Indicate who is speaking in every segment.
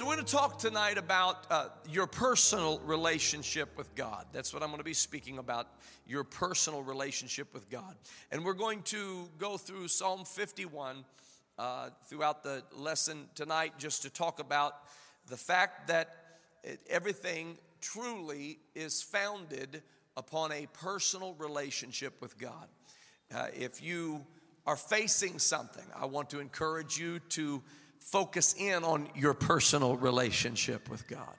Speaker 1: So, we're going to talk tonight about uh, your personal relationship with God. That's what I'm going to be speaking about your personal relationship with God. And we're going to go through Psalm 51 uh, throughout the lesson tonight just to talk about the fact that it, everything truly is founded upon a personal relationship with God. Uh, if you are facing something, I want to encourage you to focus in on your personal relationship with God.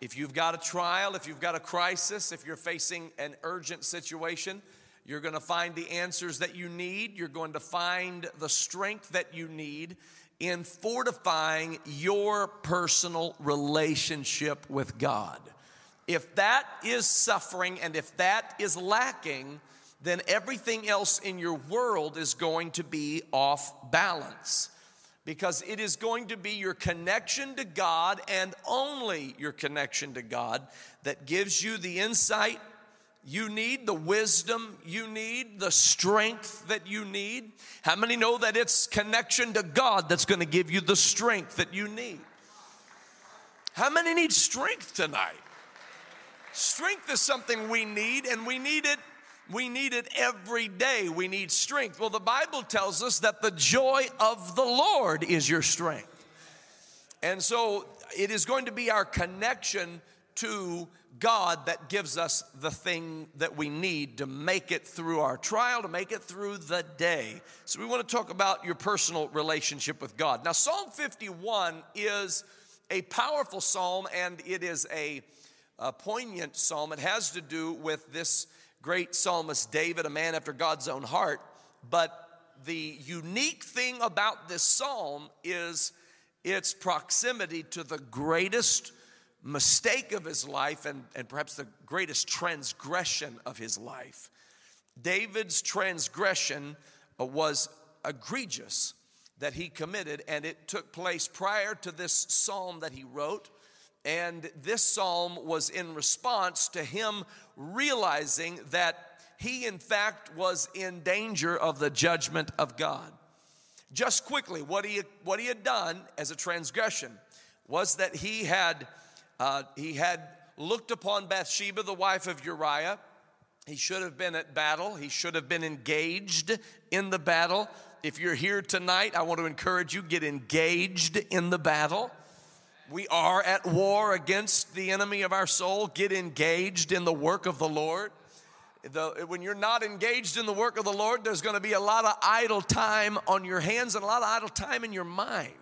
Speaker 1: If you've got a trial, if you've got a crisis, if you're facing an urgent situation, you're going to find the answers that you need. You're going to find the strength that you need in fortifying your personal relationship with God. If that is suffering and if that is lacking, then everything else in your world is going to be off balance. Because it is going to be your connection to God and only your connection to God that gives you the insight you need, the wisdom you need, the strength that you need. How many know that it's connection to God that's going to give you the strength that you need? How many need strength tonight? Strength is something we need, and we need it. We need it every day. We need strength. Well, the Bible tells us that the joy of the Lord is your strength. And so it is going to be our connection to God that gives us the thing that we need to make it through our trial, to make it through the day. So, we want to talk about your personal relationship with God. Now, Psalm 51 is a powerful psalm and it is a a poignant psalm. It has to do with this great psalmist David, a man after God's own heart. But the unique thing about this psalm is its proximity to the greatest mistake of his life and, and perhaps the greatest transgression of his life. David's transgression uh, was egregious that he committed, and it took place prior to this psalm that he wrote. And this psalm was in response to him realizing that he, in fact, was in danger of the judgment of God. Just quickly, what he, what he had done as a transgression was that he had, uh, he had looked upon Bathsheba, the wife of Uriah. He should have been at battle, he should have been engaged in the battle. If you're here tonight, I want to encourage you get engaged in the battle. We are at war against the enemy of our soul. Get engaged in the work of the Lord. The, when you're not engaged in the work of the Lord, there's going to be a lot of idle time on your hands and a lot of idle time in your mind.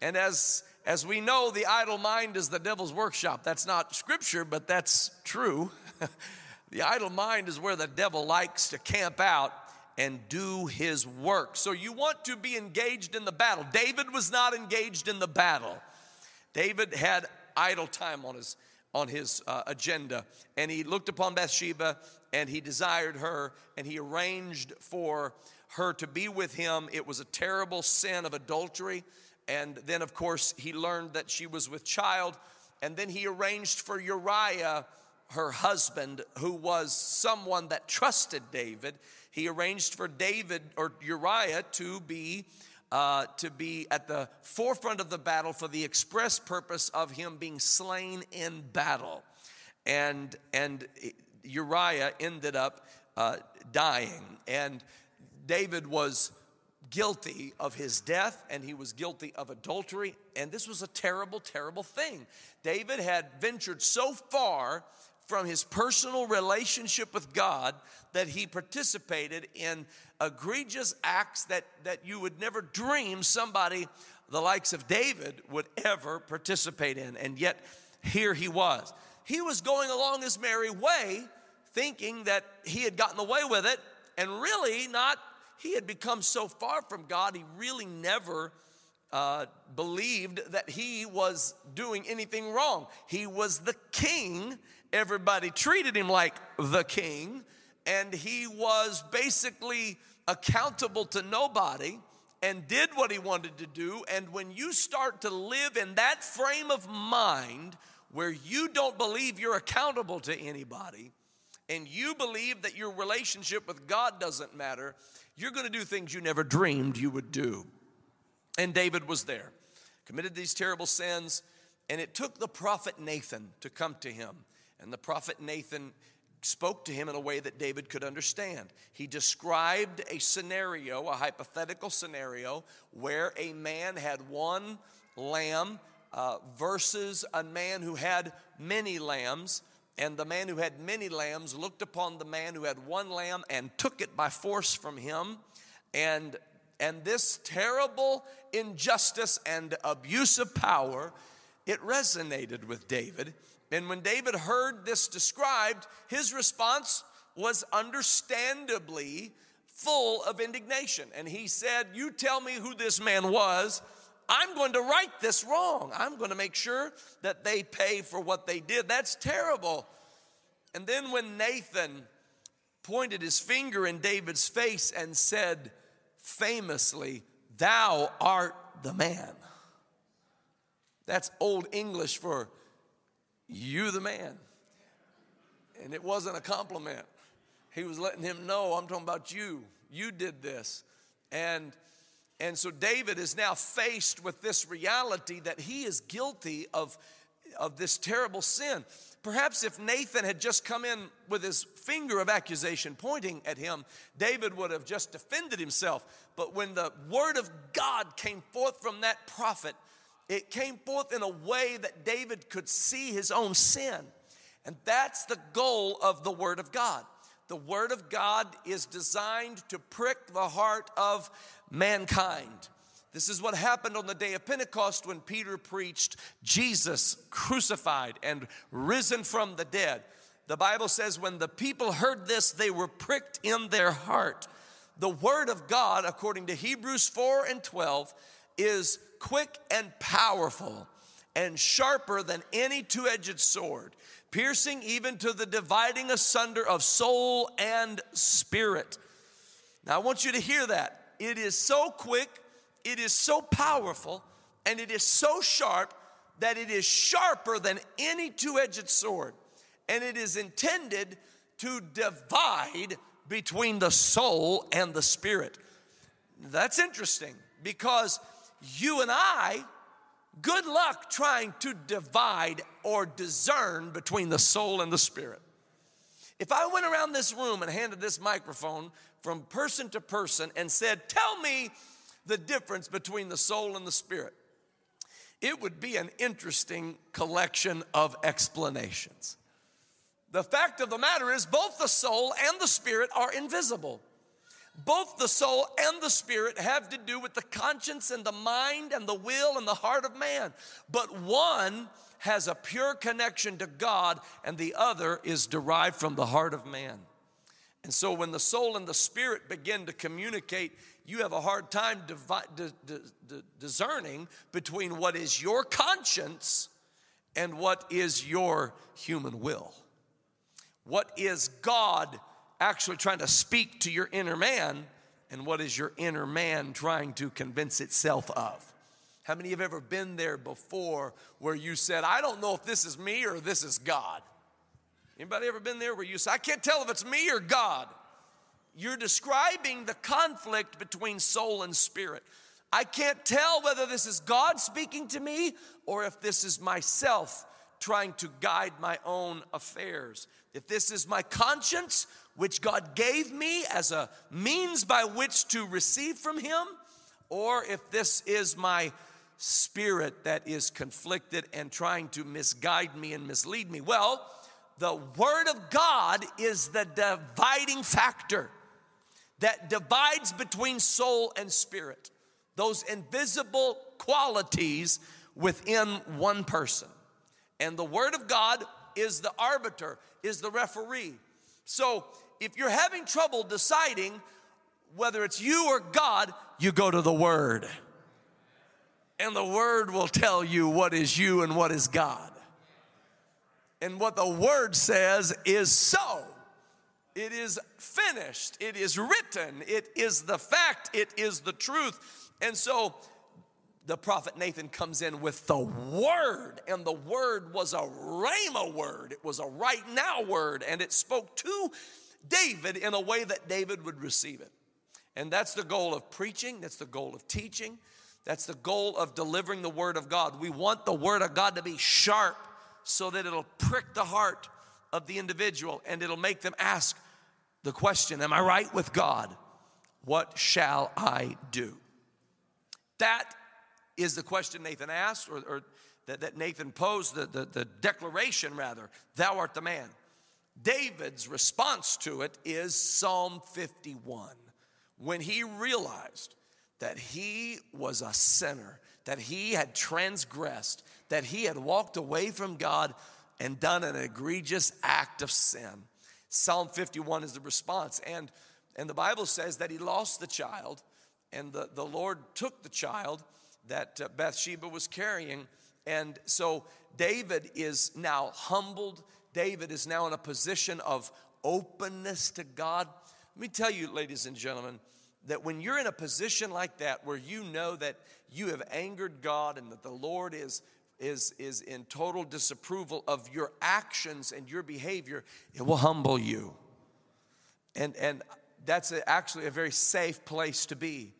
Speaker 1: And as as we know, the idle mind is the devil's workshop. That's not scripture, but that's true. the idle mind is where the devil likes to camp out and do his work. So you want to be engaged in the battle. David was not engaged in the battle. David had idle time on his on his uh, agenda and he looked upon Bathsheba and he desired her and he arranged for her to be with him. It was a terrible sin of adultery and then of course he learned that she was with child and then he arranged for Uriah her husband who was someone that trusted David. He arranged for David or Uriah to be uh, to be at the forefront of the battle for the express purpose of him being slain in battle. And, and Uriah ended up uh, dying. And David was guilty of his death and he was guilty of adultery. And this was a terrible, terrible thing. David had ventured so far from his personal relationship with God that he participated in egregious acts that, that you would never dream somebody the likes of David would ever participate in. And yet, here he was. He was going along his merry way, thinking that he had gotten away with it, and really not, he had become so far from God, he really never uh, believed that he was doing anything wrong. He was the king. Everybody treated him like the king, and he was basically accountable to nobody and did what he wanted to do. And when you start to live in that frame of mind where you don't believe you're accountable to anybody, and you believe that your relationship with God doesn't matter, you're going to do things you never dreamed you would do. And David was there. committed these terrible sins, and it took the prophet Nathan to come to him. And the prophet Nathan spoke to him in a way that David could understand. He described a scenario, a hypothetical scenario, where a man had one lamb uh, versus a man who had many lambs. And the man who had many lambs looked upon the man who had one lamb and took it by force from him. And, and this terrible injustice and abuse of power, it resonated with David. And when David heard this described, his response was understandably full of indignation. And he said, You tell me who this man was. I'm going to right this wrong. I'm going to make sure that they pay for what they did. That's terrible. And then when Nathan pointed his finger in David's face and said famously, Thou art the man. That's Old English for you the man. And it wasn't a compliment. He was letting him know, I'm talking about you. You did this. And and so David is now faced with this reality that he is guilty of, of this terrible sin. Perhaps if Nathan had just come in with his finger of accusation pointing at him, David would have just defended himself. But when the word of God came forth from that prophet, it came forth in a way that David could see his own sin. And that's the goal of the Word of God. The Word of God is designed to prick the heart of mankind. This is what happened on the day of Pentecost when Peter preached Jesus crucified and risen from the dead. The Bible says, when the people heard this, they were pricked in their heart. The Word of God, according to Hebrews 4 and 12, is quick and powerful and sharper than any two edged sword, piercing even to the dividing asunder of soul and spirit. Now, I want you to hear that. It is so quick, it is so powerful, and it is so sharp that it is sharper than any two edged sword. And it is intended to divide between the soul and the spirit. That's interesting because you and I, good luck trying to divide or discern between the soul and the spirit. If I went around this room and handed this microphone from person to person and said, Tell me the difference between the soul and the spirit, it would be an interesting collection of explanations. The fact of the matter is, both the soul and the spirit are invisible. Both the soul and the spirit have to do with the conscience and the mind and the will and the heart of man. But one has a pure connection to God, and the other is derived from the heart of man. And so when the soul and the spirit begin to communicate, you have a hard time discerning between what is your conscience and what is your human will. What is God actually trying to speak to your inner man and what is your inner man trying to convince itself of. How many have ever been there before where you said, I don't know if this is me or this is God? Anybody ever been there where you say, I can't tell if it's me or God? You're describing the conflict between soul and spirit. I can't tell whether this is God speaking to me or if this is myself trying to guide my own affairs. If this is my conscience which God gave me as a means by which to receive from Him, or if this is my spirit that is conflicted and trying to misguide me and mislead me. Well, the Word of God is the dividing factor that divides between soul and spirit, those invisible qualities within one person. And the Word of God is the arbiter, is the referee. So if you're having trouble deciding whether it's you or God, you go to the Word. And the Word will tell you what is you and what is God. And what the Word says is so. It is finished. It is written. It is the fact. It is the truth. And so the prophet Nathan comes in with the word, and the word was a rhema word. It was a right now word, and it spoke to David in a way that David would receive it. And that's the goal of preaching, that's the goal of teaching, That's the goal of delivering the Word of God. We want the Word of God to be sharp so that it'll prick the heart of the individual and it'll make them ask the question Am I right with God? What shall I do? That is the question Nathan asked, or, or that, that, Nathan posed, the, the, the declaration rather, Thou art the man. David's response to it is Psalm 51. When he realized that he was a sinner, that he had transgressed, that he had walked away from God and done an egregious act of sin. Psalm 51 is the response. And, and the Bible says that he lost the child, and the, the Lord took the child that uh, Bathsheba was carrying. And so David is now humbled. David is now in a position of openness to God. Let me tell you, ladies and gentlemen, that when you're in a position like that where you know that you have angered God and that the Lord is is is in total disapproval of your actions and your behavior, it will humble you. And and that's actually a very safe place to be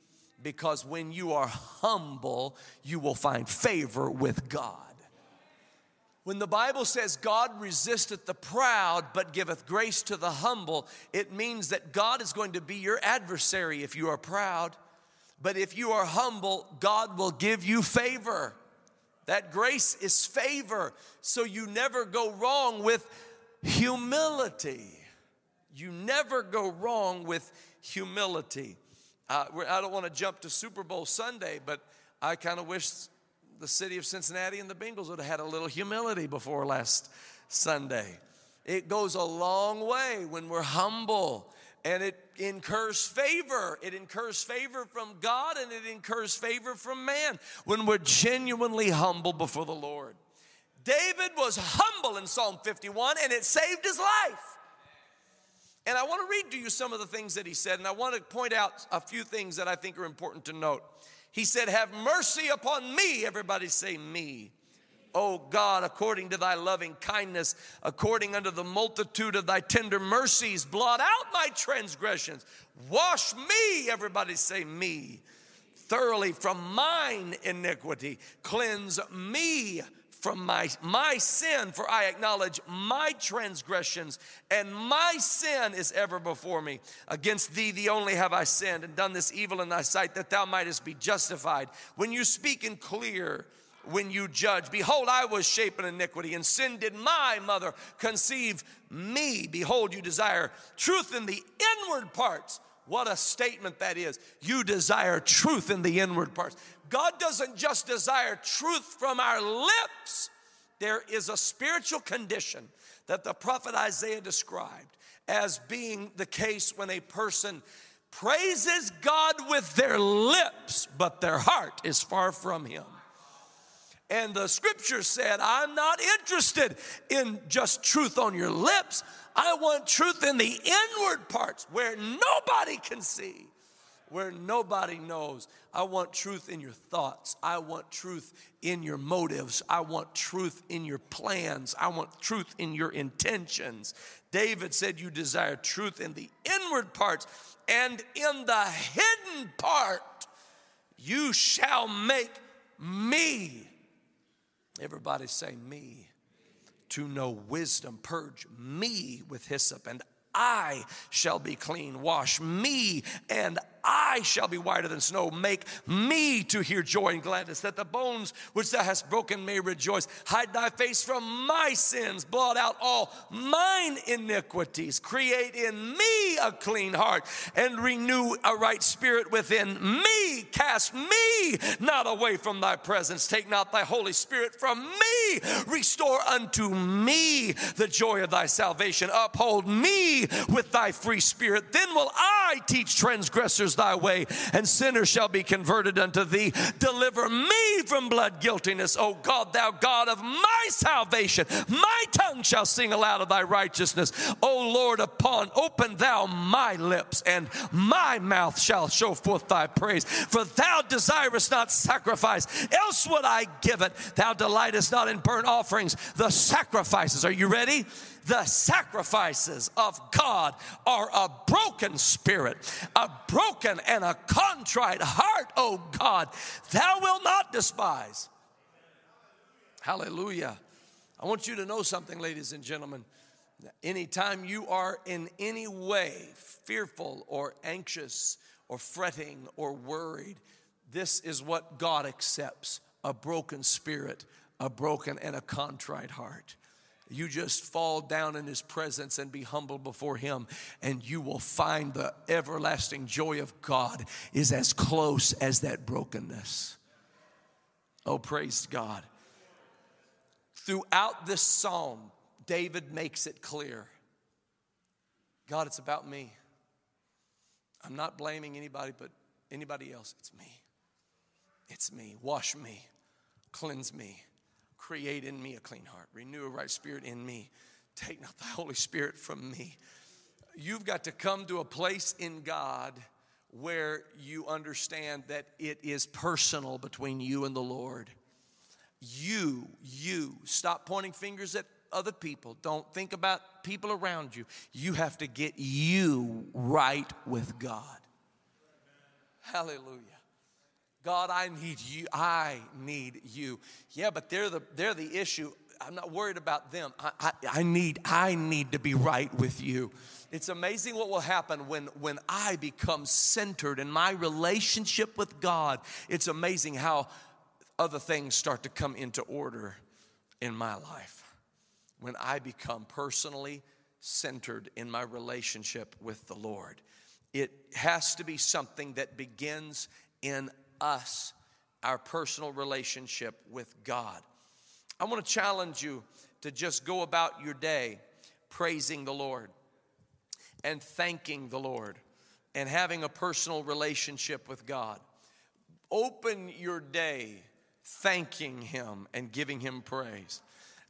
Speaker 1: because when you are humble, you will find favor with God. When the Bible says God resisteth the proud but giveth grace to the humble, it means that God is going to be your adversary if you are proud. But if you are humble, God will give you favor. That grace is favor. So you never go wrong with humility. You never go wrong with humility. Uh, I don't want to jump to Super Bowl Sunday, but I kind of wish the city of Cincinnati and the Bengals would have had a little humility before last Sunday. It goes a long way when we're humble and it incurs favor. It incurs favor from God and it incurs favor from man when we're genuinely humble before the Lord. David was humble in Psalm 51 and it saved his life. And I want to read to you some of the things that he said, and I want to point out a few things that I think are important to note. He said, Have mercy upon me. Everybody say, Me. O God, according to thy loving kindness, according unto the multitude of thy tender mercies, blot out my transgressions. Wash me, everybody say, Me, thoroughly from mine iniquity. Cleanse me from my, my sin, for I acknowledge my transgressions, and my sin is ever before me. Against thee, the only have I sinned, and done this evil in thy sight, that thou mightest be justified. When you speak in clear, when you judge. Behold, I was shapen in iniquity, and sin did my mother conceive me. Behold, you desire truth in the inward parts. What a statement that is. You desire truth in the inward parts. God doesn't just desire truth from our lips, there is a spiritual condition that the prophet Isaiah described as being the case when a person praises God with their lips, but their heart is far from Him. And the scripture said, I'm not interested in just truth on your lips. I want truth in the inward parts where nobody can see where nobody knows. I want truth in your thoughts. I want truth in your motives. I want truth in your plans. I want truth in your intentions. David said, You desire truth in the inward parts and in the hidden part. You shall make me. Everybody say, Me. To know wisdom, purge me with hyssop, and I shall be clean. Wash me, and I shall be whiter than snow. Make me to hear joy and gladness, that the bones which thou hast broken may rejoice. Hide thy face from my sins, blot out all mine iniquities. Create in me a clean heart, and renew a right spirit within me. Cast me not away from thy presence. Take not thy Holy Spirit from me. Restore unto me the joy of thy salvation. Uphold me with thy free spirit. Then will I teach transgressors thy way, and sinners shall be converted unto thee. Deliver me from blood guiltiness, O God, thou God of my salvation. My tongue shall sing aloud of thy righteousness. O Lord, upon open thou my lips, and my mouth shall show forth thy praise. For thou desirest not sacrifice, else would I give it. Thou delightest not in burnt offerings, the sacrifices. Are you ready? The sacrifices of God are a broken spirit, a broken and a contrite heart, O God, thou wilt not despise. Hallelujah. I want you to know something, ladies and gentlemen. Anytime you are in any way fearful or anxious or fretting or worried, this is what God accepts a broken spirit, a broken and a contrite heart. You just fall down in His presence and be humble before Him, and you will find the everlasting joy of God is as close as that brokenness. Oh, praise God. Throughout this psalm, David makes it clear God, it's about me. I'm not blaming anybody but anybody else. It's me. It's me. Wash me. Cleanse me. Create in me a clean heart. Renew a right spirit in me. Take not the Holy Spirit from me. You've got to come to a place in God where you understand that it is personal between you and the Lord. You, you, stop pointing fingers at other people. Don't think about people around you. You have to get you right with God. Hallelujah. God, I need you. I need you. Yeah, but they're the, they're the issue. I'm not worried about them. I, I, I, need, I need to be right with you. It's amazing what will happen when, when I become centered in my relationship with God. It's amazing how other things start to come into order in my life. When I become personally centered in my relationship with the Lord, it has to be something that begins in us, our personal relationship with God. I want to challenge you to just go about your day praising the Lord and thanking the Lord and having a personal relationship with God. Open your day thanking Him and giving Him praise.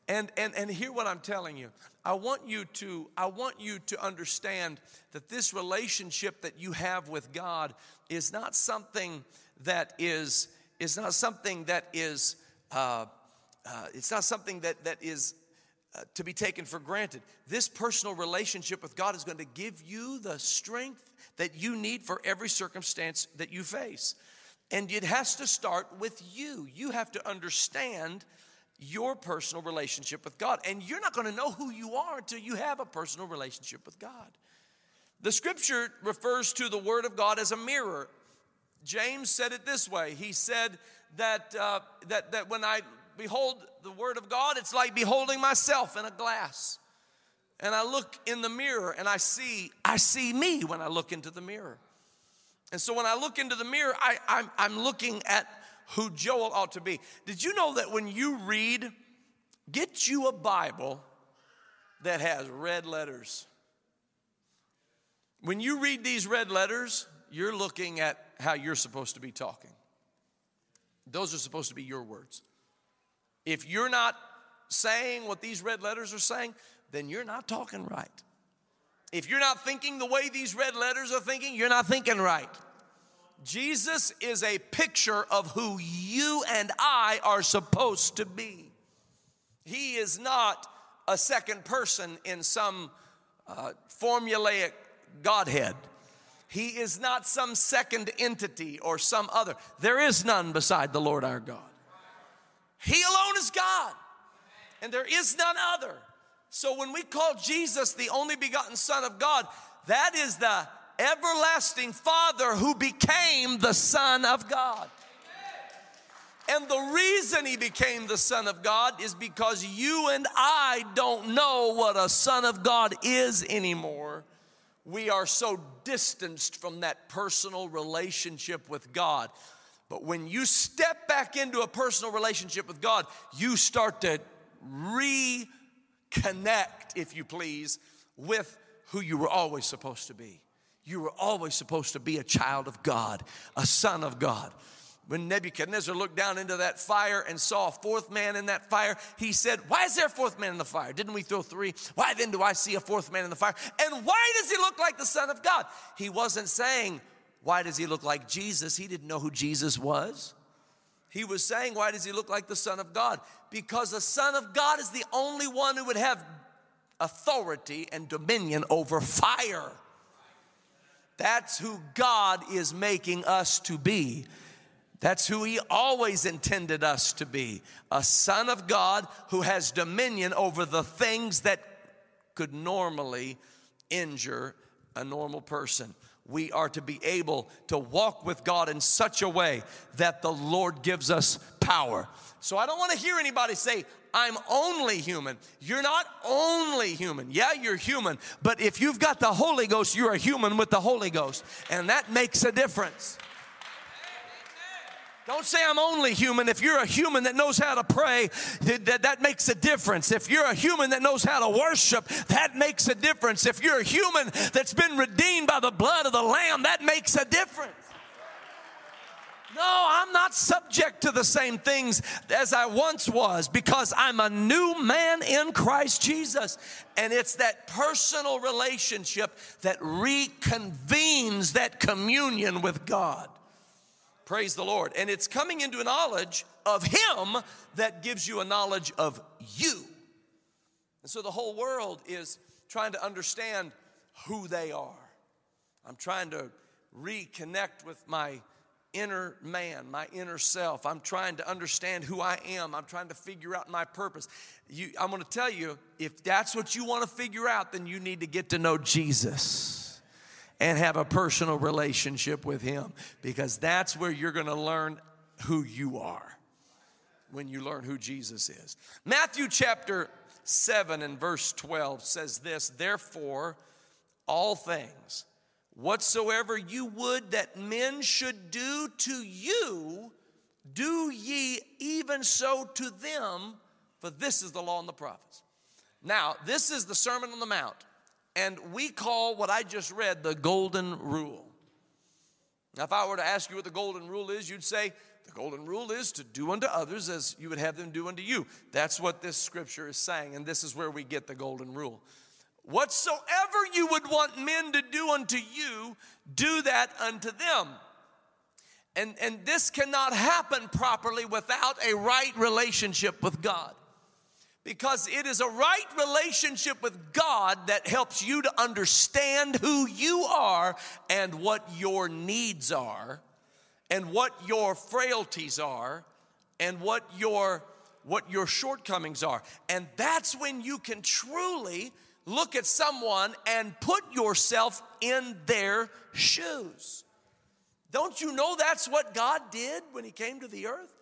Speaker 1: And, and, and hear what I'm telling you. I want you to I want you to understand that this relationship that you have with God is not something that is is not something that is uh, uh, it's not something that that is uh, to be taken for granted. This personal relationship with God is going to give you the strength that you need for every circumstance that you face. And it has to start with you. You have to understand your personal relationship with God. And you're not going to know who you are until you have a personal relationship with God. The scripture refers to the Word of God as a mirror. James said it this way He said that, uh, that, that when I behold the Word of God, it's like beholding myself in a glass. And I look in the mirror and I see, I see me when I look into the mirror. And so when I look into the mirror, I, I'm, I'm looking at who Joel ought to be. Did you know that when you read, get you a Bible that has red letters? When you read these red letters, you're looking at how you're supposed to be talking. Those are supposed to be your words. If you're not saying what these red letters are saying, then you're not talking right. If you're not thinking the way these red letters are thinking, you're not thinking right. Jesus is a picture of who you and I are supposed to be. He is not a second person in some uh, formulaic Godhead. He is not some second entity or some other. There is none beside the Lord our God. He alone is God, and there is none other. So when we call Jesus the only begotten Son of God, that is the everlasting Father who became the Son of God. And the reason he became the Son of God is because you and I don't know what a Son of God is anymore. We are so distanced from that personal relationship with God. But when you step back into a personal relationship with God, you start to reconnect, if you please, with who you were always supposed to be. You were always supposed to be a child of God, a son of God. When Nebuchadnezzar looked down into that fire and saw a fourth man in that fire, he said, Why is there a fourth man in the fire? Didn't we throw three? Why then do I see a fourth man in the fire? And why does he look like the Son of God? He wasn't saying, Why does he look like Jesus? He didn't know who Jesus was. He was saying, Why does he look like the Son of God? Because the Son of God is the only one who would have authority and dominion over fire. That's who God is making us to be. That's who He always intended us to be a Son of God who has dominion over the things that could normally injure a normal person. We are to be able to walk with God in such a way that the Lord gives us power. So I don't want to hear anybody say, I'm only human. You're not only human. Yeah, you're human, but if you've got the Holy Ghost, you're a human with the Holy Ghost, and that makes a difference. Don't say I'm only human. If you're a human that knows how to pray, that, that makes a difference. If you're a human that knows how to worship, that makes a difference. If you're a human that's been redeemed by the blood of the Lamb, that makes a difference. No, I'm not subject to the same things as I once was because I'm a new man in Christ Jesus. And it's that personal relationship that reconvenes that communion with God. Praise the Lord. And it's coming into a knowledge of Him that gives you a knowledge of you. And so the whole world is trying to understand who they are. I'm trying to reconnect with my inner man, my inner self. I'm trying to understand who I am. I'm trying to figure out my purpose. You, I'm going to tell you if that's what you want to figure out, then you need to get to know Jesus and have a personal relationship with Him because that's where you're going to learn who you are when you learn who Jesus is. Matthew chapter 7 and verse 12 says this Therefore, all things Whatsoever you would that men should do to you, do ye even so to them, for this is the law and the prophets. Now, this is the Sermon on the Mount, and we call what I just read the Golden Rule. Now, if I were to ask you what the Golden Rule is, you'd say, the Golden Rule is to do unto others as you would have them do unto you. That's what this scripture is saying, and this is where we get the Golden Rule. Whatsoever you would want men to do unto you, do that unto them. And, and this cannot happen properly without a right relationship with God. Because it is a right relationship with God that helps you to understand who you are and what your needs are, and what your frailties are, and what your, what your shortcomings are. And that's when you can truly look at someone and put yourself in their shoes. Don't you know that's what God did when He came to the earth?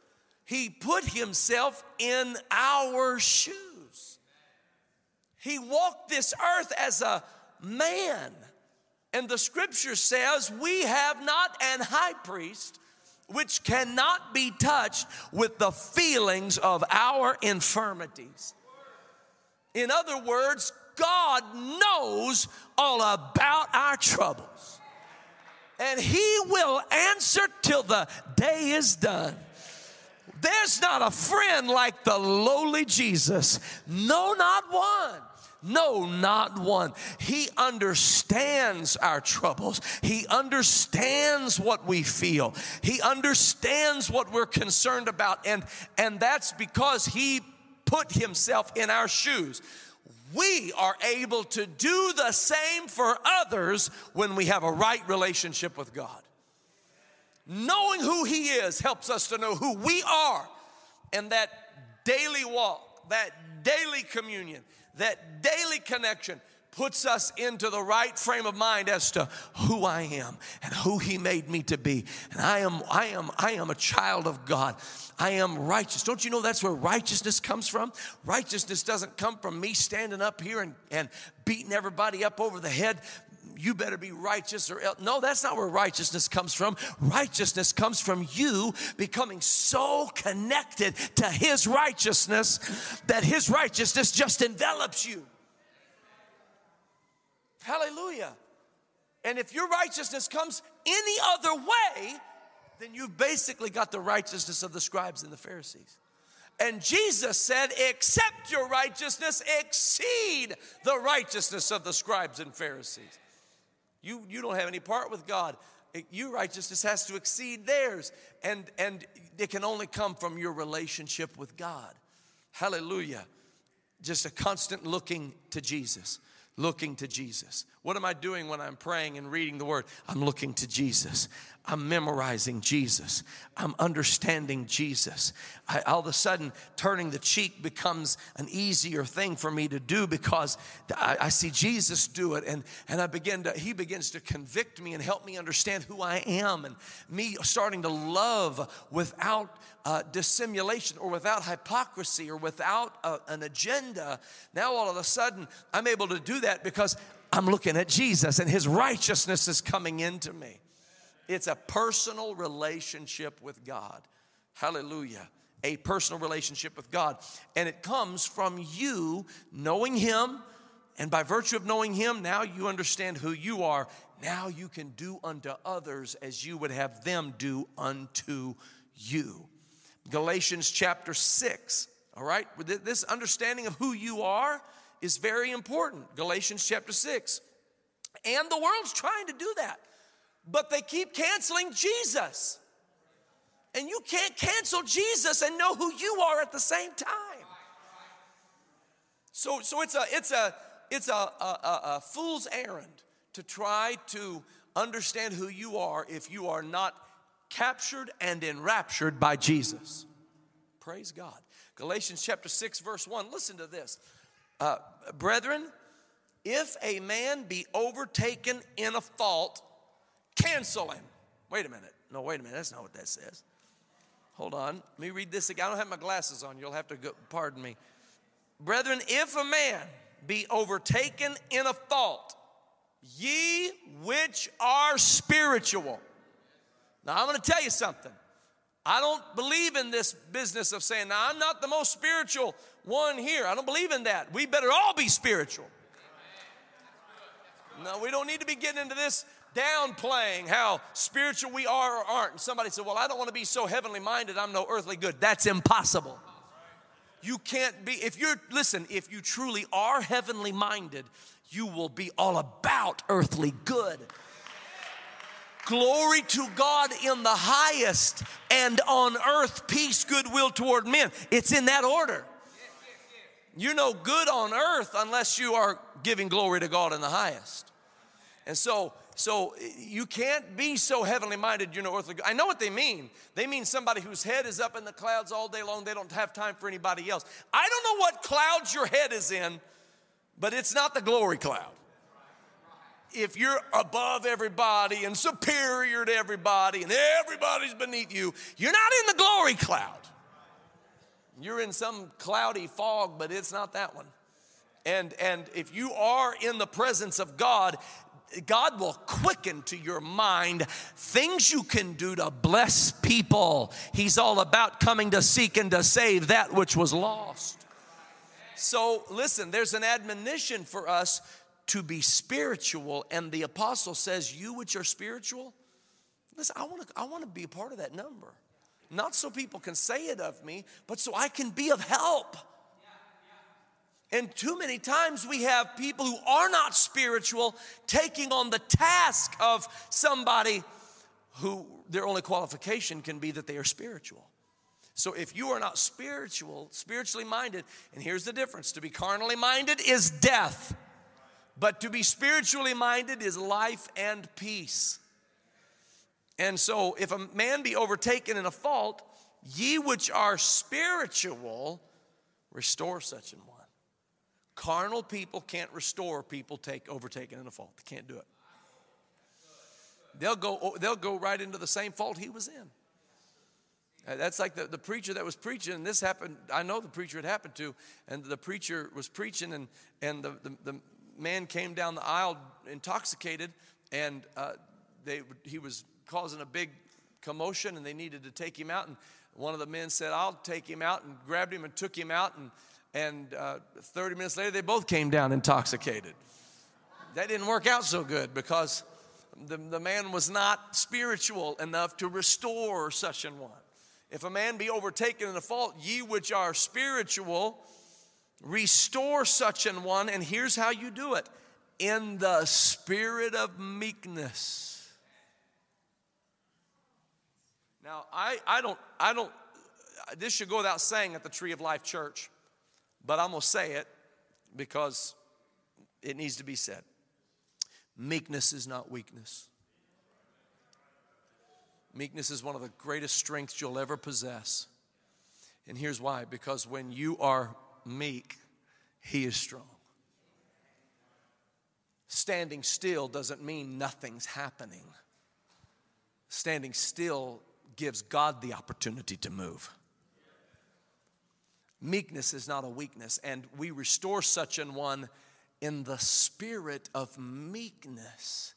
Speaker 1: He put Himself in our shoes. He walked this earth as a man. And the scripture says, We have not an high priest which cannot be touched with the feelings of our infirmities. In other words, God knows all about our troubles. And He will answer till the day is done. There's not a friend like the lowly Jesus. No, not one. No, not one. He understands our troubles. He understands what we feel. He understands what we're concerned about. And, and that's because He put Himself in our shoes we are able to do the same for others when we have a right relationship with God. Knowing who He is helps us to know who we are, and that daily walk, that daily communion, that daily connection puts us into the right frame of mind as to who I am and who he made me to be. And I am I am I am a child of God. I am righteous. Don't you know that's where righteousness comes from? Righteousness doesn't come from me standing up here and, and beating everybody up over the head you better be righteous or else. No, that's not where righteousness comes from. Righteousness comes from you becoming so connected to His righteousness that His righteousness just envelops you. Hallelujah. And if your righteousness comes any other way, then you've basically got the righteousness of the scribes and the Pharisees. And Jesus said, Except your righteousness exceed the righteousness of the scribes and Pharisees. You, you don't have any part with God. Eh, your righteousness has to exceed theirs. And, and it can only come from your relationship with God. Hallelujah. Just a constant looking to Jesus looking to Jesus. What am I doing when I'm praying and reading the word? I'm looking to Jesus. I'm memorizing Jesus. I'm understanding Jesus. I, all of a sudden, turning the cheek becomes an easier thing for me to do because I, I see Jesus do it, and, and I begin to, he begins to convict me and help me understand who I am, and me starting to love without uh, dissimulation or without hypocrisy or without a, an agenda. Now, all of a sudden, I'm able to do that because I'm looking at Jesus and his righteousness is coming into me. It's a personal relationship with God. Hallelujah. A personal relationship with God. And it comes from you knowing Him. And by virtue of knowing Him, now you understand who you are. Now you can do unto others as you would have them do unto you. Galatians chapter 6. All right? This understanding of who you are is very important. Galatians chapter 6. And the world's trying to do that but they keep canceling Jesus. And you can't cancel Jesus and know who you are at the same time. So, so it's a it's a it's a, a, a fool's errand to try to understand who you are if you are not captured and enraptured by Jesus. Praise God. Galatians chapter 6, verse 1. Listen to this. Uh, brethren, if a man be overtaken in a fault, cancel him. Wait a minute. No, wait a minute. That's not what that says. Hold on. Let me read this again. I don't have my glasses on. You'll have to go, pardon me. Brethren, if a man be overtaken in a fault, ye which are spiritual. Now, I'm going to tell you something. I don't believe in this business of saying, now, I'm not the most spiritual one here. I don't believe in that. We better all be spiritual. No, we don't need to be getting into this downplaying how spiritual we are or aren't. And somebody said, Well, I don't want to be so heavenly minded, I'm no earthly good. That's impossible. You can't be, if you're, listen, if you truly are heavenly minded, you will be all about earthly good. Glory to God in the highest, and on earth peace, goodwill toward men. It's in that order. You're no good on earth unless you are giving glory to God in the highest. And so so you can't be so heavenly minded you're no earthly. I know what they mean. They mean somebody whose head is up in the clouds all day long. They don't have time for anybody else. I don't know what clouds your head is in, but it's not the glory cloud. If you're above everybody and superior to everybody and everybody's beneath you, you're not in the glory cloud. You're in some cloudy fog, but it's not that one. And, and if you are in the presence of God, God will quicken to your mind things you can do to bless people. He's all about coming to seek and to save that which was lost. So, listen, there's an admonition for us to be spiritual, and the apostle says, You which are spiritual, listen, I wanna, I wanna be a part of that number. Not so people can say it of me, but so I can be of help. And too many times we have people who are not spiritual taking on the task of somebody who their only qualification can be that they are spiritual. So if you are not spiritual, spiritually minded, and here's the difference to be carnally minded is death, but to be spiritually minded is life and peace. And so if a man be overtaken in a fault, ye which are spiritual, restore such an one. Carnal people can't restore people take overtaken in a fault. They can't do it. They'll go, they'll go right into the same fault he was in. Uh, that's like the, the preacher that was preaching, and this happened. I know the preacher it happened to, and the preacher was preaching, and, and the, the, the man came down the aisle intoxicated, and uh, they, he was causing a big commotion, and they needed to take him out. And one of the men said, I'll take him out, and grabbed him and took him out. And and uh, 30 minutes later, they both came down intoxicated. That didn't work out so good because the, the man was not spiritual enough to restore such an one. If a man be overtaken in a fault, ye which are spiritual, restore such an one. And here's how you do it in the spirit of meekness. Now, I, I don't, I don't, this should go without saying at the Tree of Life Church, but I'm gonna say it because it needs to be said. Meekness is not weakness. Meekness is one of the greatest strengths you'll ever possess. And here's why because when you are meek, He is strong. Standing still doesn't mean nothing's happening. Standing still gives God the opportunity to move. Meekness is not a weakness, and we restore such an one in the spirit of meekness.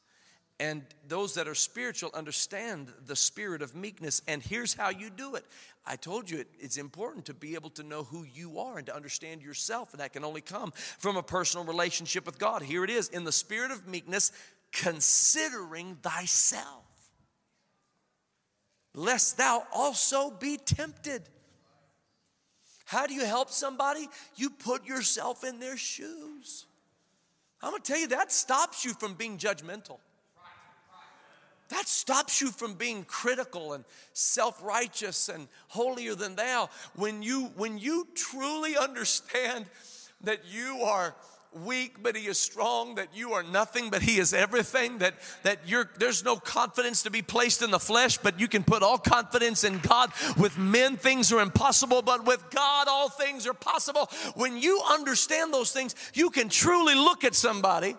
Speaker 1: And those that are spiritual understand the spirit of meekness. And here's how you do it. I told you it, it's important to be able to know who you are and to understand yourself. And that can only come from a personal relationship with God. Here it is in the spirit of meekness, considering thyself, lest thou also be tempted. How do you help somebody? You put yourself in their shoes. I'm gonna tell you, that stops you from being judgmental. That stops you from being critical and self-righteous and holier than thou. When you when you truly understand that you are weak, but he is strong, that you are nothing, but he is everything, that, that you're, there's no confidence to be placed in the flesh, but you can put all confidence in God. With men, things are impossible, but with God, all things are possible. When you understand those things, you can truly look at somebody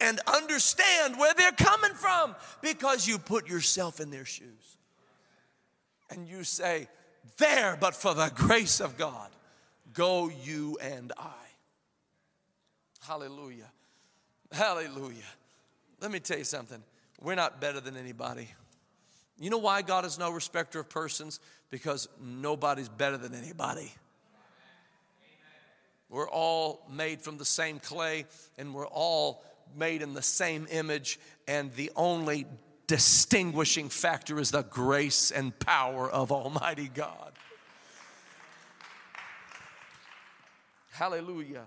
Speaker 1: and understand where they're coming from because you put yourself in their shoes. And you say, There, but for the grace of God, go you and I. Hallelujah. Hallelujah. Let me tell you something. We're not better than anybody. You know why God is no respecter of persons? Because nobody's better than anybody. We're all made from the same clay and we're all made in the same image, and the only distinguishing factor is the grace and power of Almighty God. Hallelujah.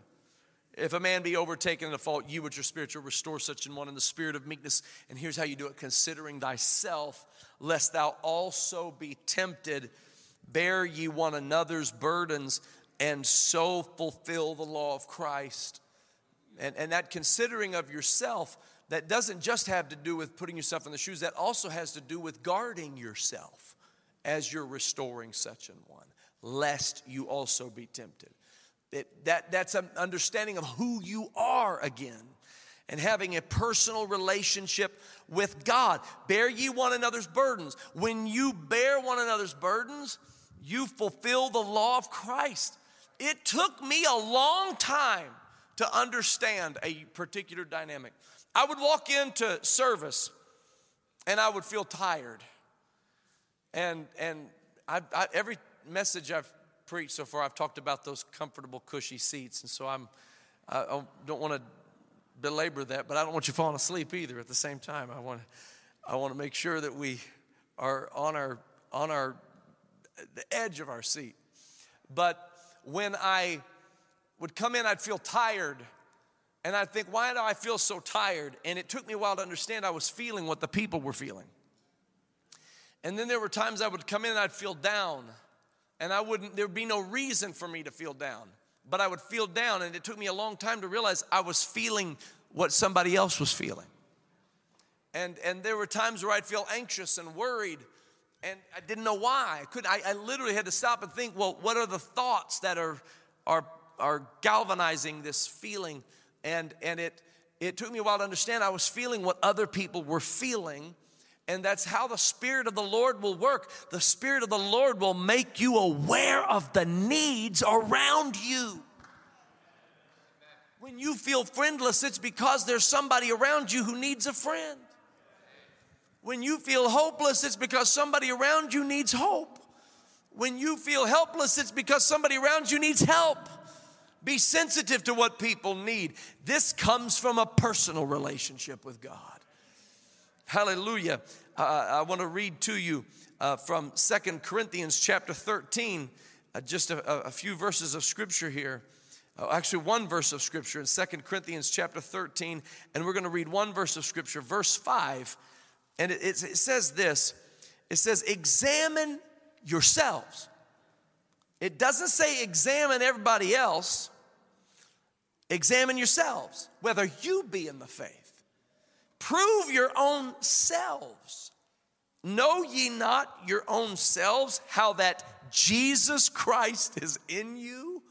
Speaker 1: If a man be overtaken in a fault, you which are spiritual, restore such an one in the spirit of meekness. And here's how you do it considering thyself, lest thou also be tempted. Bear ye one another's burdens, and so fulfill the law of Christ. And, and that considering of yourself, that doesn't just have to do with putting yourself in the shoes, that also has to do with guarding yourself as you're restoring such an one, lest you also be tempted. It, that, that's an understanding of who you are again and having a personal relationship with God. Bear ye one another's burdens. When you bear one another's burdens, you fulfill the law of Christ. It took me a long time to understand a particular dynamic. I would walk into service and I would feel tired. And, and I, I, every message I've preached so far, I've talked about those comfortable, cushy seats. And so I'm, I, I don't want to belabor that, but I don't want you falling asleep either at the same time. I want, I want to make sure that we are on our, on our, the edge of our seat. But when I would come in, I'd feel tired. And I'd think, why do I feel so tired? And it took me a while to understand I was feeling what the people were feeling. And then there were times I would come in and I'd feel down and I wouldn't, there would be no reason for me to feel down, but I would feel down, and it took me a long time to realize I was feeling what somebody else was feeling. And, and there were times where I'd feel anxious and worried, and I didn't know why. I couldn't, I, I literally had to stop and think, well, what are the thoughts that are, are, are galvanizing this feeling? And, and it, it took me a while to understand I was feeling what other people were feeling and that's how the Spirit of the Lord will work. The Spirit of the Lord will make you aware of the needs around you. When you feel friendless, it's because there's somebody around you who needs a friend. When you feel hopeless, it's because somebody around you needs hope. When you feel helpless, it's because somebody around you needs help. Be sensitive to what people need. This comes from a personal relationship with God. Hallelujah. Uh, I want to read to you uh, from Second Corinthians chapter 13, uh, just a, a, few verses of scripture here. Uh, actually, one verse of scripture in Second Corinthians chapter 13, and we're going to read one verse of scripture, verse 5. And it, it, it says this it says, Examine yourselves. It doesn't say examine everybody else, examine yourselves, whether you be in the faith. Prove your own selves. Know ye not your own selves how that Jesus Christ is in you?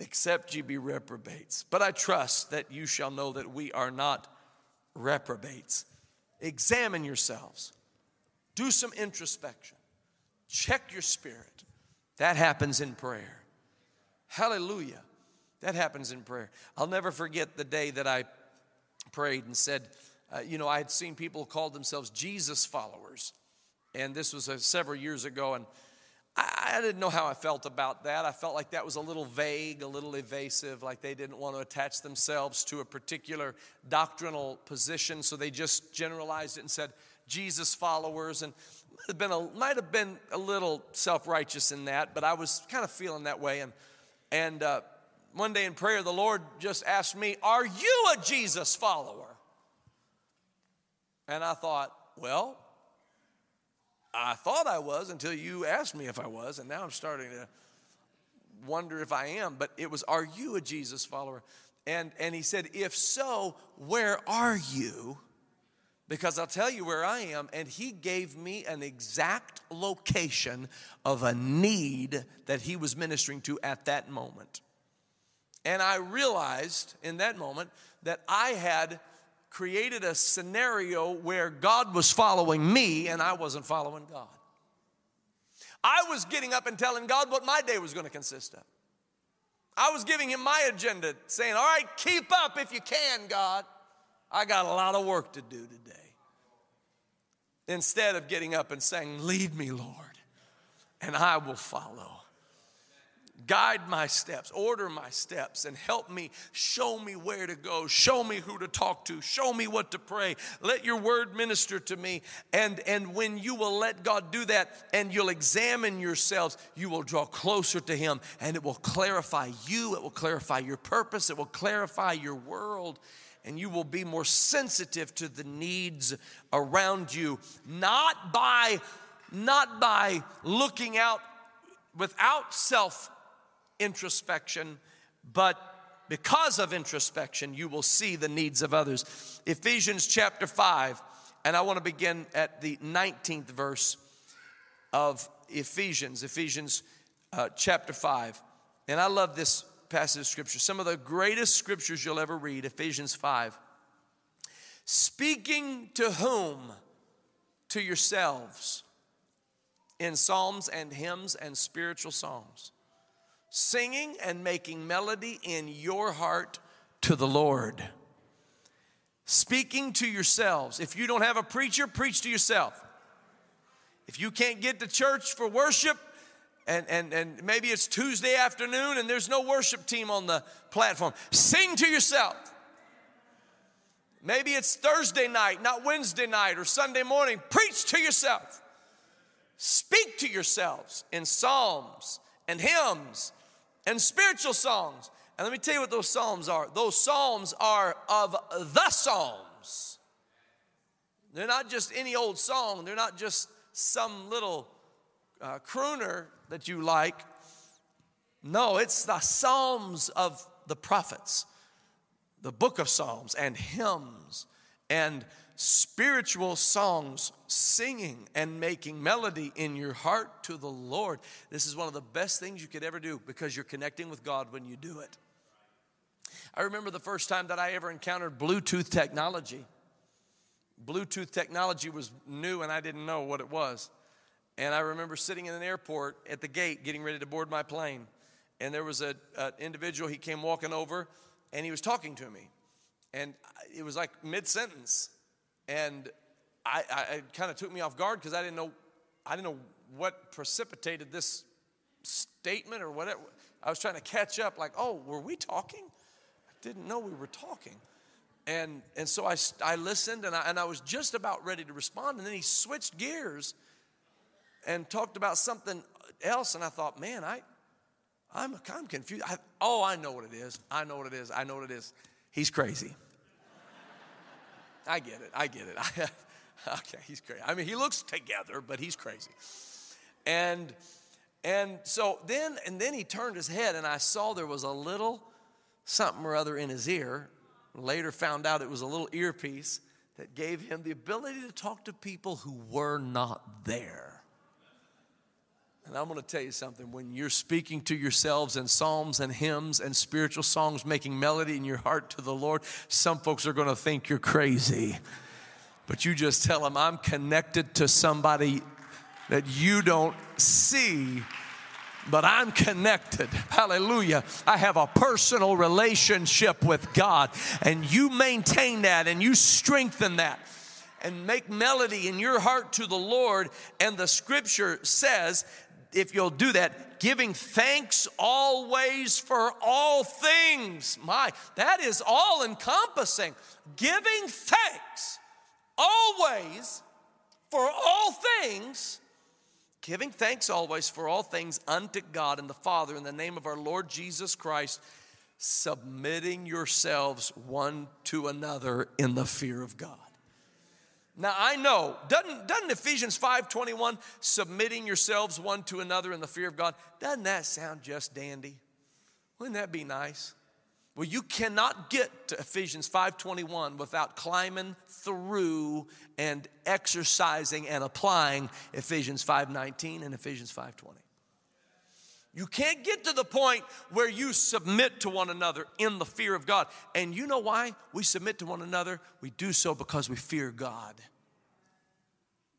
Speaker 1: Except ye be reprobates. But I trust that you shall know that we are not reprobates. Examine yourselves, do some introspection, check your spirit. That happens in prayer. Hallelujah. That happens in prayer. I'll never forget the day that I prayed and said, uh, you know, I had seen people call themselves Jesus followers. And this was uh, several years ago. And I, I didn't know how I felt about that. I felt like that was a little vague, a little evasive, like they didn't want to attach themselves to a particular doctrinal position. So they just generalized it and said, Jesus followers. And been might have been a little self righteous in that, but I was kind of feeling that way. And, and, uh, one day in prayer, the Lord just asked me, Are you a Jesus follower? And I thought, Well, I thought I was until you asked me if I was, and now I'm starting to wonder if I am. But it was, Are you a Jesus follower? And, and he said, If so, where are you? Because I'll tell you where I am. And he gave me an exact location of a need that he was ministering to at that moment. And I realized in that moment that I had created a scenario where God was following me and I wasn't following God. I was getting up and telling God what my day was going to consist of. I was giving him my agenda, saying, All right, keep up if you can, God. I got a lot of work to do today. Instead of getting up and saying, Lead me, Lord, and I will follow guide my steps, order my steps, and help me, show me where to go, show me who to talk to, show me what to pray. Let your word minister to me. And, and when you will let God do that and you'll examine yourselves, you will draw closer to Him and it will clarify you, it will clarify your purpose, it will clarify your world. And you will be more sensitive to the needs around you, not by not by looking out without self introspection, but because of introspection, you will see the needs of others. Ephesians chapter 5, and I want to begin at the 19th verse of Ephesians, Ephesians uh, chapter 5. And I love this passage of scripture. Some of the greatest scriptures you'll ever read, Ephesians 5. Speaking to whom? To yourselves in psalms and hymns and spiritual songs singing and making melody in your heart to the Lord. Speaking to yourselves. If you don't have a preacher, preach to yourself. If you can't get to church for worship, and, and, and maybe it's Tuesday afternoon and there's no worship team on the platform, sing to yourself. Maybe it's Thursday night, not Wednesday night or Sunday morning. Preach to yourself. Speak to yourselves in psalms and hymns and spiritual songs. And let me tell you what those psalms are. Those psalms are of the psalms. They're not just any old song, they're not just some little uh, crooner that you like. No, it's the psalms of the prophets, the book of psalms, and hymns, and spiritual songs, singing and making melody in your heart to the Lord. This is one of the best things you could ever do because you're connecting with God when you do it. I remember the first time that I ever encountered Bluetooth technology. Bluetooth technology was new and I didn't know what it was. And I remember sitting in an airport at the gate getting ready to board my plane. And there was an individual, he came walking over and he was talking to me. And it was like mid sentence. And I, I it kind of took me off guard because I didn't know, I didn't know what precipitated this statement or whatever. I was trying to catch up, like, oh, were we talking? I didn't know we were talking. And, and so I, I listened and I, and I was just about ready to respond. And then he switched gears and talked about something else. And I thought, man, I, I'm, I'm confused. I, oh, I know what it is. I know what it is. I know what it is. He's crazy. I get it. I get it. okay, he's crazy. I mean, he looks together, but he's crazy. And and so then and then he turned his head and I saw there was a little something or other in his ear. Later found out it was a little earpiece that gave him the ability to talk to people who were not there. And I'm going to tell you something. When you're speaking to yourselves in psalms and hymns and spiritual songs, making melody in your heart to the Lord, some folks are going to think you're crazy. But you just tell them, I'm connected to somebody that you don't see but I'm connected. Hallelujah. I have a personal relationship with God, and you maintain that and you strengthen that and make melody in your heart to the Lord. And the scripture says if you'll do that, giving thanks always for all things. My, that is all encompassing. Giving thanks always for all things. Giving thanks always for all things unto God and the Father in the name of our Lord Jesus Christ, submitting yourselves one to another in the fear of God. Now I know, doesn't, doesn't Ephesians 5:21, submitting yourselves one to another in the fear of God, doesn't that sound just dandy? Wouldn't that be nice? Well, you cannot get to Ephesians 5:21 without climbing through and exercising and applying Ephesians 5:19 and Ephesians 5:20. You can't get to the point where you submit to one another in the fear of God. And you know why we submit to one another? We do so because we fear God.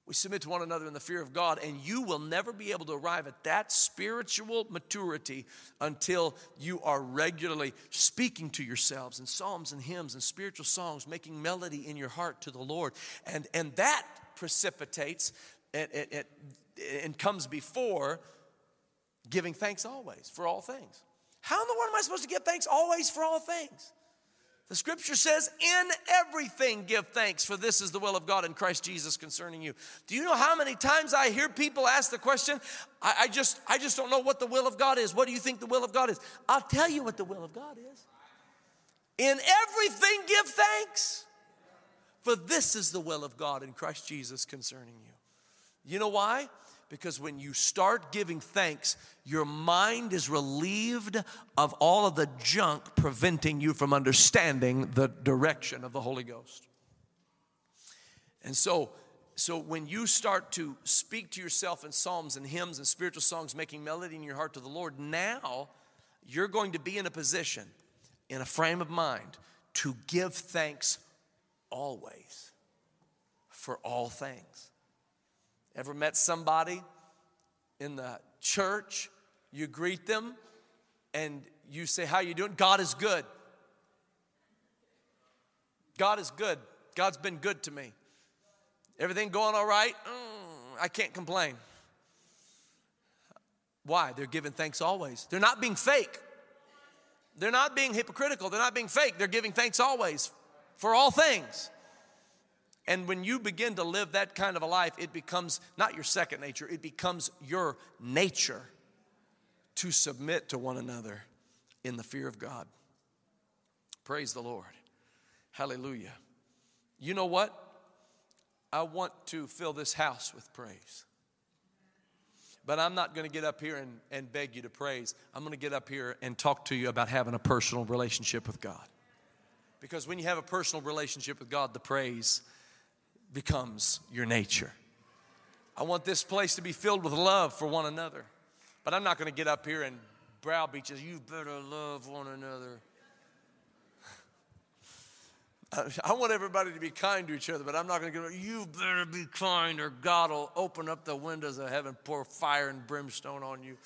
Speaker 1: We submit to one another in the fear of God, and you will never be able to arrive at that spiritual maturity until you are regularly speaking to yourselves in psalms and hymns and spiritual songs, making melody in your heart to the Lord. And, and that precipitates and, and, and comes before giving thanks always for all things. How in the world am I supposed to give thanks always for all things? The scripture says, In everything give thanks, for this is the will of God in Christ Jesus concerning you. Do you know how many times I hear people ask the question, I, I, just, I just don't know what the will of God is. What do you think the will of God is? I'll tell you what the will of God is. In everything give thanks, for this is the will of God in Christ Jesus concerning you. You know why? Because when you start giving thanks, your mind is relieved of all of the junk preventing you from understanding the direction of the Holy Ghost. And so, so when you start to speak to yourself in psalms and hymns and spiritual songs, making melody in your heart to the Lord, now you're going to be in a position, in a frame of mind, to give thanks always for all things. Ever met somebody in the church? You greet them and you say, How you doing? God is good. God is good. God's been good to me. Everything going all right? Mm, I can't complain. Why? They're giving thanks always. They're not being fake. They're not being hypocritical. They're not being fake. They're giving thanks always for all things. And when you begin to live that kind of a life, it becomes not your second nature, it becomes your nature to submit to one another in the fear of God. Praise the Lord. Hallelujah. You know what? I want to fill this house with praise. But I'm not going to get up here and, and beg you to praise. I'm going to get up here and talk to you about having a personal relationship with God. Because when you have a personal relationship with God, the praise becomes your nature. I want this place to be filled with love for one another. But I'm not going to get up here and browbeat you. You better love one another. I want everybody to be kind to each other, but I'm not going to go, you better be kind or God will open up the windows of heaven, pour fire and brimstone on you.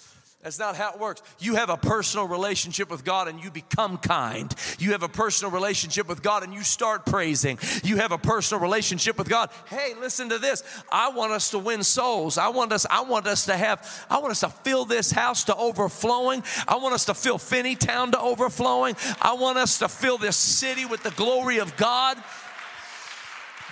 Speaker 1: That's not how it works. You have a personal relationship with God and you become kind. You have a personal relationship with God and you start praising. You have a personal relationship with God. Hey, listen to this. I want us to win souls. I want us I want us to have I want us to fill this house to overflowing. I want us to fill Finneytown to overflowing. I want us to fill this city with the glory of God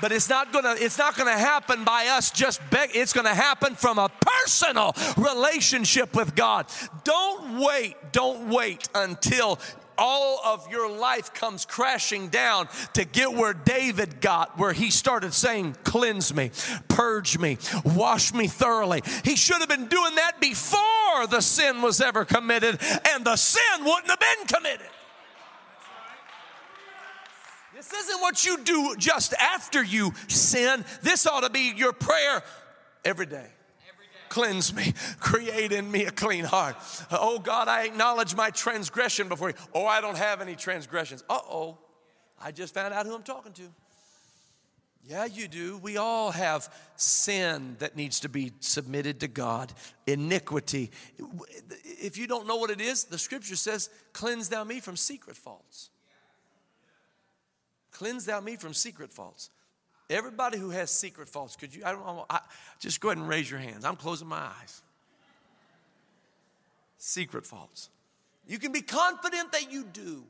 Speaker 1: but it's not gonna it's not gonna happen by us just beg it's gonna happen from a personal relationship with god don't wait don't wait until all of your life comes crashing down to get where David got, where he started saying, Cleanse me, purge me, wash me thoroughly. He should have been doing that before the sin was ever committed, and the sin wouldn't have been committed. This isn't what you do just after you sin. This ought to be your prayer every day. Cleanse me, create in me a clean heart. Oh God, I acknowledge my transgression before you. Oh, I don't have any transgressions. Uh oh, I just found out who I'm talking to. Yeah, you do. We all have sin that needs to be submitted to God, iniquity. If you don't know what it is, the scripture says, Cleanse thou me from secret faults. Cleanse thou me from secret faults. Everybody who has secret faults, could you? I don't. I, just go ahead and raise your hands. I'm closing my eyes. Secret faults. You can be confident that you do.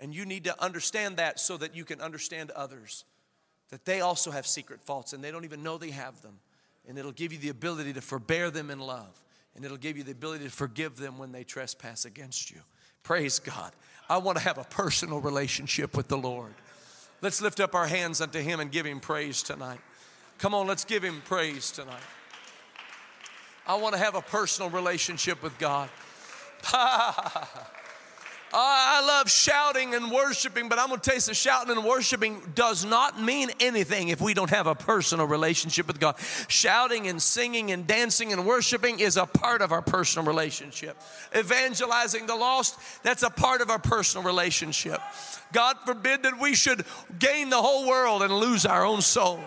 Speaker 1: And you need to understand that so that you can understand others that they also have secret faults and they don't even know they have them. And it'll give you the ability to forbear them in love. And it'll give you the ability to forgive them when they trespass against you. Praise God. I want to have a personal relationship with the Lord. Let's lift up our hands unto Him and give Him praise tonight. Come on, let's give Him praise tonight. I want to have a personal relationship with God. Uh, I love shouting and worshiping, but I'm going to tell you, so shouting and worshiping does not mean anything if we don't have a personal relationship with God. Shouting and singing and dancing and worshiping is a part of our personal relationship. Evangelizing the lost, that's a part of our personal relationship. God forbid that we should gain the whole world and lose our own soul.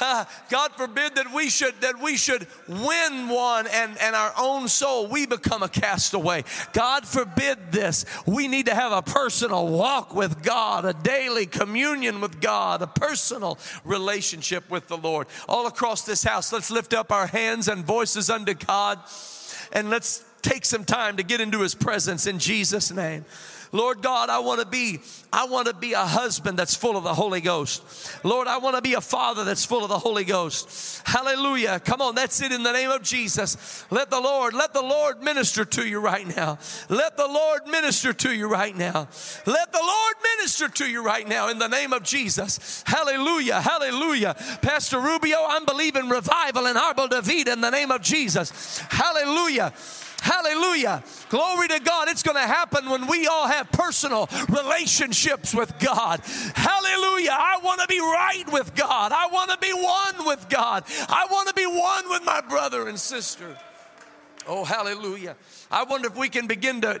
Speaker 1: Ah, God forbid that we should that we should win one and, and our own soul we become a castaway. God forbid this. We need to have a personal walk with God, a daily communion with God, a personal relationship with the Lord. All across this house, let's lift up our hands and voices unto God and let's take some time to get into his presence in Jesus' name. Lord God, I want to be, I want to be a husband that's full of the Holy Ghost. Lord, I want to be a father that's full of the Holy Ghost. Hallelujah. Come on, that's it in the name of Jesus. Let the Lord, let the Lord minister to you right now. Let the Lord minister to you right now. Let the Lord minister to you right now in the name of Jesus. Hallelujah. Hallelujah. Pastor Rubio, I'm believing revival in Arbor David in the name of Jesus. Hallelujah. Hallelujah. Glory to God. It's going to happen when we all have personal relationships with God. Hallelujah. I want to be right with God. I want to be one with God. I want to be one with my brother and sister. Oh, hallelujah. I wonder if we can begin to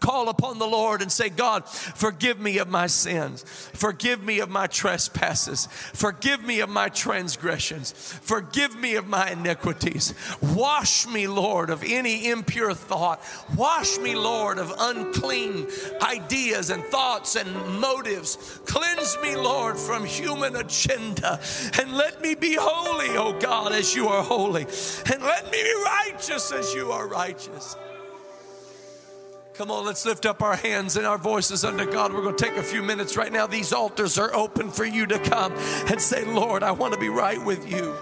Speaker 1: call upon the Lord and say, God, forgive me of my sins. Forgive me of my trespasses. Forgive me of my transgressions. Forgive me of my iniquities. Wash me, Lord, of any impure thought. Wash me, Lord, of unclean ideas and thoughts and motives. Cleanse me, Lord, from human agenda. And let me be holy, O God, as you are holy. And let me be righteous as you are righteous. Come on, let's lift up our hands and our voices unto God. We're going to take a few minutes right now. These altars are open for you to come and say, Lord, I want to be right with you.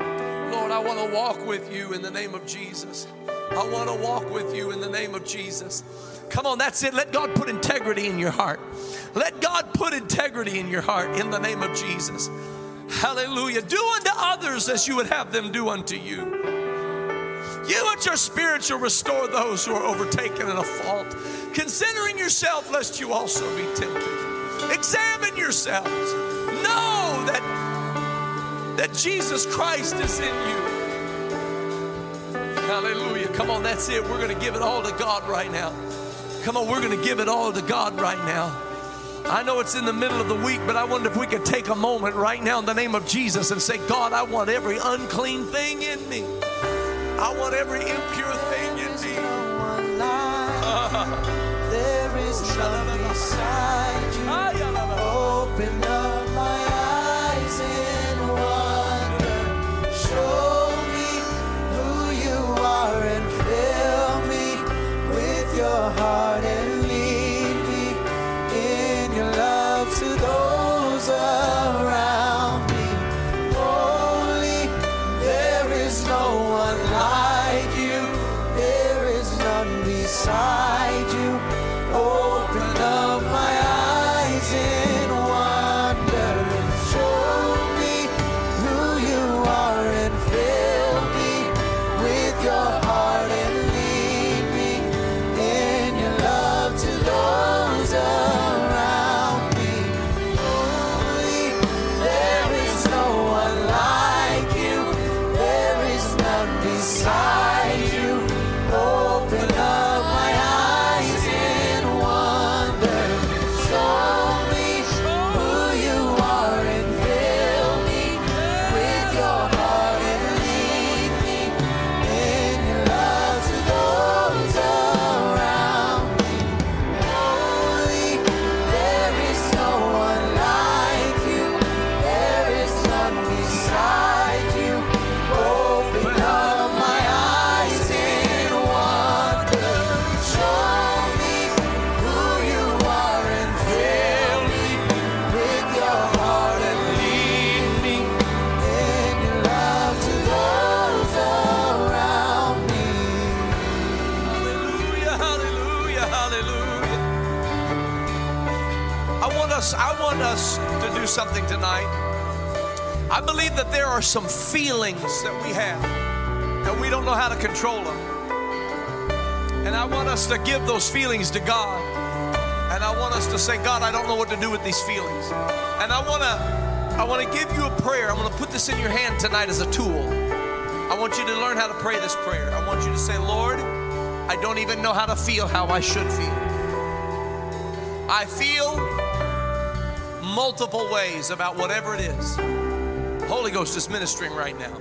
Speaker 1: Lord, I want to walk with you in the name of Jesus. I want to walk with you in the name of Jesus. Come on, that's it. Let God put integrity in your heart. Let God put integrity in your heart in the name of Jesus. Hallelujah. Do unto others as you would have them do unto you. You at your spirit shall restore those who are overtaken in a fault, considering yourself lest you also be tempted. Examine yourselves. Know that, that Jesus Christ is in you. Hallelujah. Come on, that's it. We're going to give it all to God right now. Come on, we're going to give it all to God right now. I know it's in the middle of the week, but I wonder if we could take a moment right now in the name of Jesus and say, God, I want every unclean thing in me. I want every impure thing
Speaker 2: in me. There is none beside you. Ah, Open up.
Speaker 1: Believe that there are some feelings that we have that we don't know how to control them. And I want us to give those feelings to God. And I want us to say, God, I don't know what to do with these feelings. And I want to I want to give you a prayer. I'm going to put this in your hand tonight as a tool. I want you to learn how to pray this prayer. I want you to say, Lord, I don't even know how to feel how I should feel. I feel multiple ways about whatever it is. Holy Ghost is ministering right now.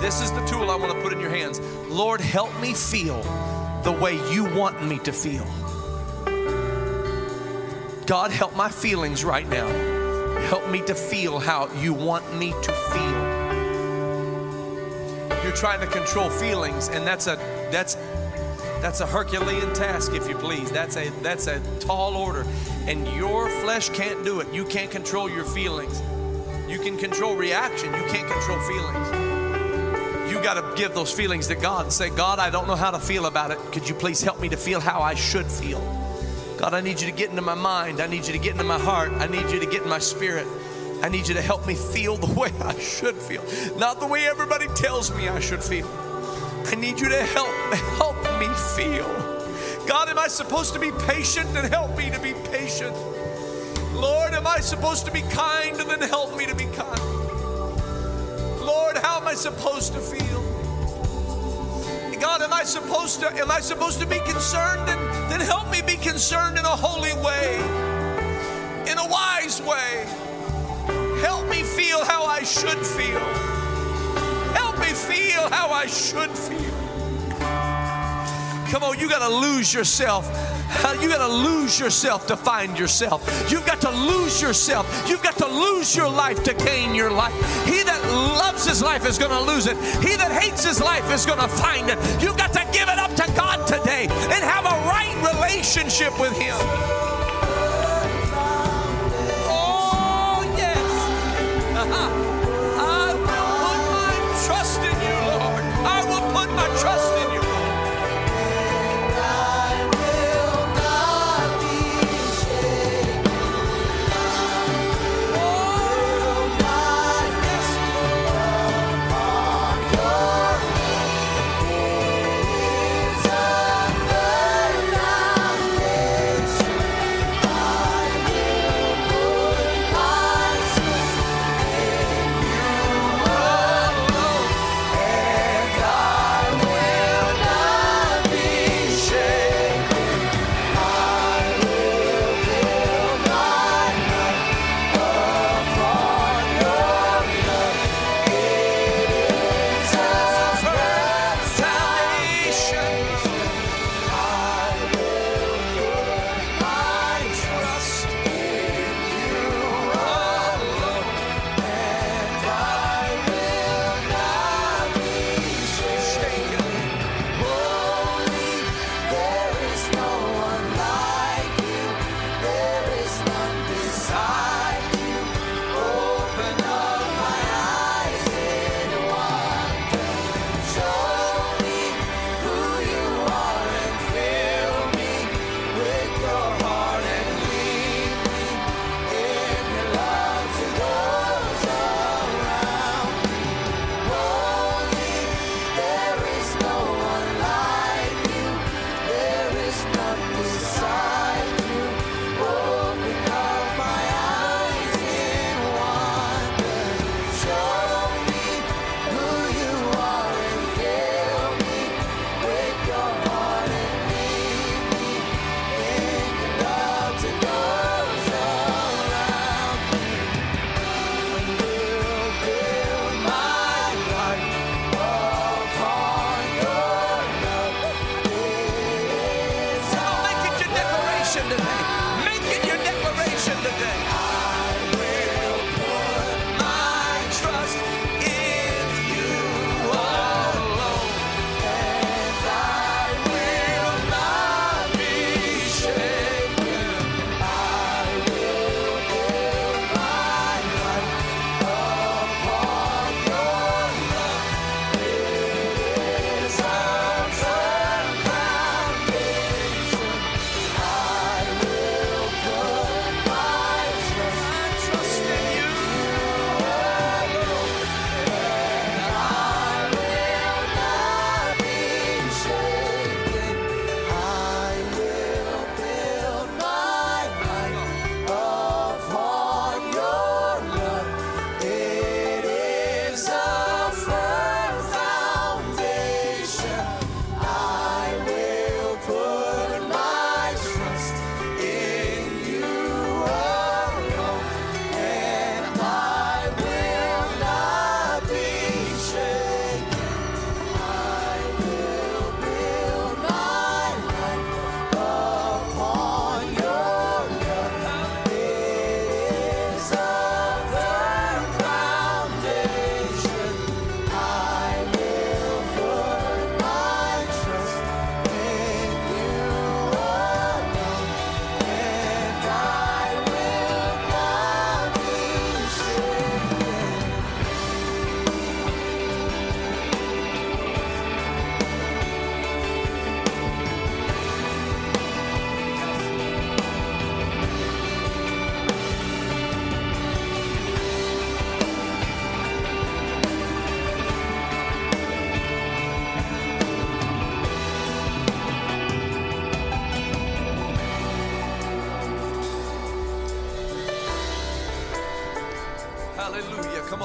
Speaker 1: This is the tool I want to put in your hands. Lord, help me feel the way you want me to feel. God, help my feelings right now. Help me to feel how you want me to feel. You're trying to control feelings, and that's a that's that's a Herculean task, if you please. That's a that's a tall order, and your flesh can't do it. You can't control your feelings. You can control reaction. You can't control feelings. You got to give those feelings to God and say, God, I don't know how to feel about it. Could you please help me to feel how I should feel? God, I need you to get into my mind. I need you to get into my heart. I need you to get in my spirit. I need you to help me feel the way I should feel, not the way everybody tells me I should feel. I need you to help help me feel. God, am I supposed to be patient? And help me to be patient. I supposed to be kind? And then help me to be kind. Lord, how am I supposed to feel? God, am I supposed to am I supposed to be concerned? And then help me be concerned in a holy way, in a wise way. Help me feel how I should feel. Help me feel how I should feel. Come on, you got to lose yourself. You got to lose yourself to find yourself. You've got to lose yourself. You've got to lose your life to gain your life. He that loves his life is going to lose it. He that hates his life is going to find it. You've got to give it up to God today and have a right relationship with Him.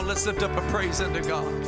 Speaker 2: On, let's lift up a praise unto God.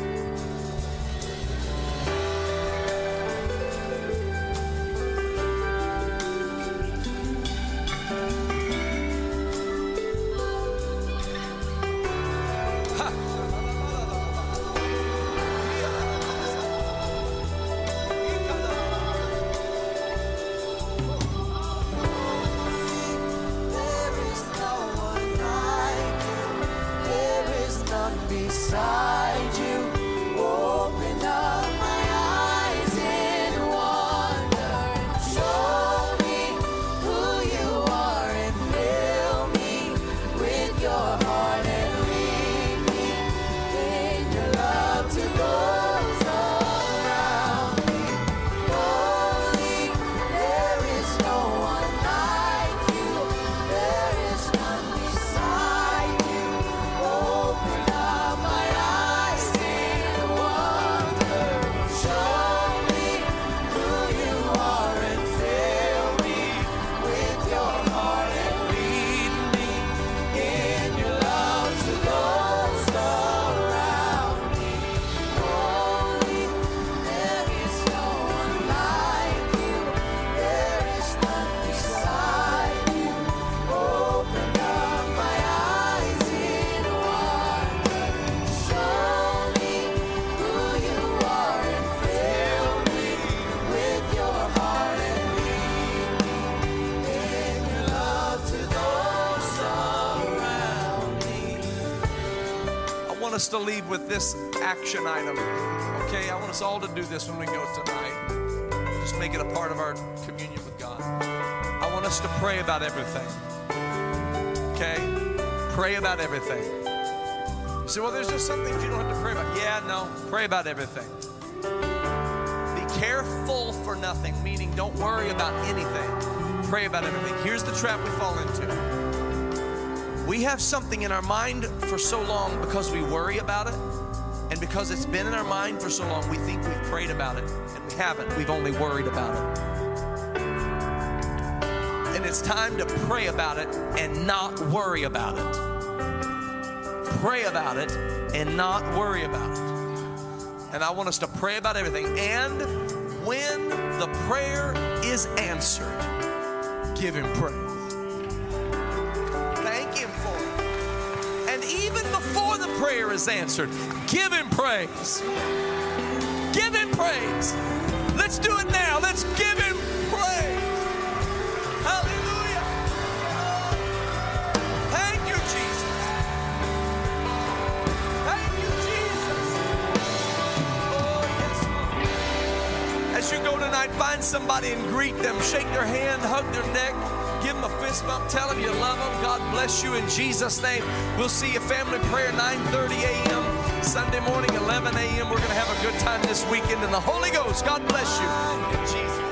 Speaker 2: Us to leave with this action item. Okay, I want us all to do this when we go tonight. Just make it a part of our communion with God. I want us to pray about everything. Okay? Pray about everything. You say, well, there's just some things you don't have to pray about. Yeah, no, pray about everything. Be careful for nothing, meaning don't worry about anything. Pray about everything. Here's the trap we fall into. We have something in our mind for so long because we worry about it, and because it's been in our mind for so long, we think we've prayed about it, and we haven't. We've only worried about it. And it's time to pray about it and not worry about it. Pray about it and not worry about it. And I want us to pray about everything. And when the prayer is answered, give Him praise. is answered. Give him praise. Give him praise. Let's do it now. Let's give him praise. Hallelujah.
Speaker 1: Thank you, Jesus. Thank you, Jesus. Oh, yes, Lord. As you go tonight, find somebody and greet them. Shake their hand, hug their neck. A fist bump. Tell them you love them. God bless you in Jesus' name. We'll see you family prayer 9:30 a.m. Sunday morning 11 a.m. We're to have a good time this weekend in the Holy Ghost. God bless you in Jesus.